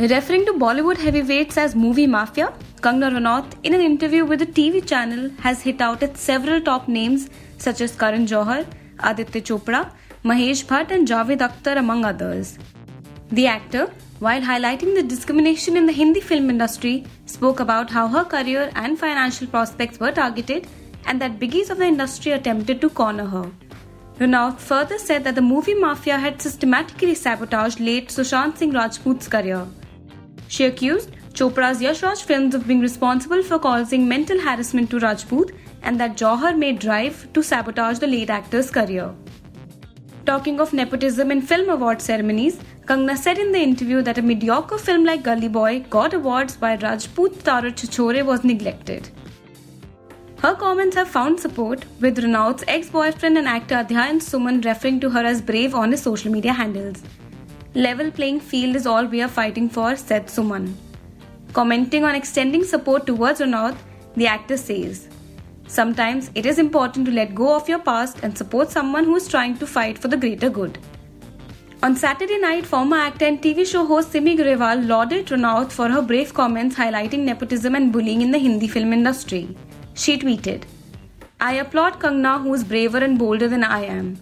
Referring to Bollywood heavyweights as movie mafia, Kangna Ranaut, in an interview with a TV channel, has hit out at several top names such as Karan Johar, Aditya Chopra, Mahesh Bhatt, and Javed Akhtar, among others. The actor, while highlighting the discrimination in the Hindi film industry, spoke about how her career and financial prospects were targeted and that biggies of the industry attempted to corner her. Ranaut further said that the movie mafia had systematically sabotaged late Sushant Singh Rajput's career. She accused Chopra's Yash Raj films of being responsible for causing mental harassment to Rajput and that Johar made drive to sabotage the late actor's career. Talking of nepotism in film award ceremonies, Kangna said in the interview that a mediocre film like Gully Boy got awards while Rajput Tara Chhichhore was neglected. Her comments have found support, with Ranaut's ex boyfriend and actor Adhyayan Suman referring to her as brave on his social media handles. Level playing field is all we are fighting for, said Suman. Commenting on extending support towards Ranaut, the actor says, Sometimes it is important to let go of your past and support someone who is trying to fight for the greater good. On Saturday night, former actor and TV show host Simi Grewal lauded Ranaut for her brave comments highlighting nepotism and bullying in the Hindi film industry. She tweeted, I applaud Kangna who is braver and bolder than I am.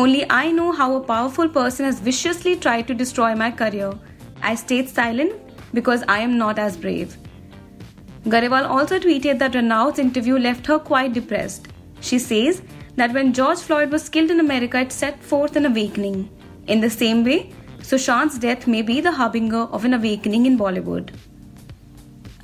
Only I know how a powerful person has viciously tried to destroy my career. I stayed silent because I am not as brave. Grewal also tweeted that Ranaut's interview left her quite depressed. She says that when George Floyd was killed in America, it set forth an awakening. In the same way, Sushant's death may be the harbinger of an awakening in Bollywood.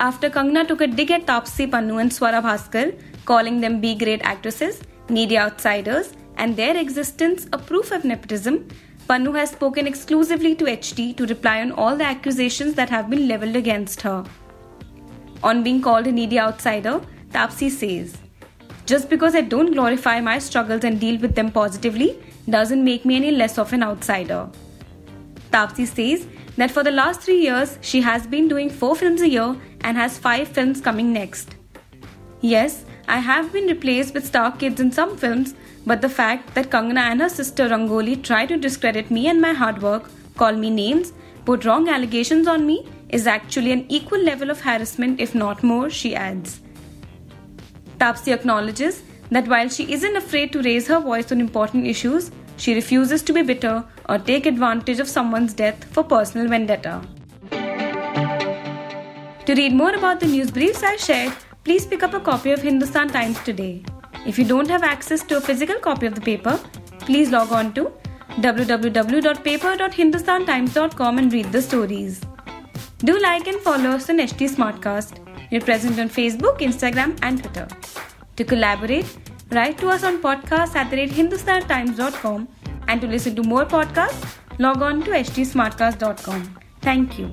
After Kangna took a dig at Taapsee Pannu and Swara Bhaskar, calling them B grade actresses, needy outsiders, and their existence a proof of nepotism, Pannu has spoken exclusively to HT to reply on all the accusations that have been leveled against her. On being called a needy outsider, Taapsee says, Just because I don't glorify my struggles and deal with them positively doesn't make me any less of an outsider. Taapsee says that for the last three years, she has been doing four films a year and has five films coming next. Yes, I have been replaced with star kids in some films, but the fact that Kangana and her sister Rangoli try to discredit me and my hard work, call me names, put wrong allegations on me, is actually an equal level of harassment, if not more, she adds. Taapsee acknowledges that while she isn't afraid to raise her voice on important issues, she refuses to be bitter or take advantage of someone's death for personal vendetta. To read more about the news briefs I shared, please pick up a copy of Hindustan Times today. If you don't have access to a physical copy of the paper, please log on to www.paper.hindustantimes.com and read the stories. Do like and follow us on HT Smartcast. We're present on Facebook, Instagram, and Twitter. To collaborate, write to us on podcast at the rate hindustantimes.com and to listen to more podcasts, log on to htsmartcast.com. Thank you.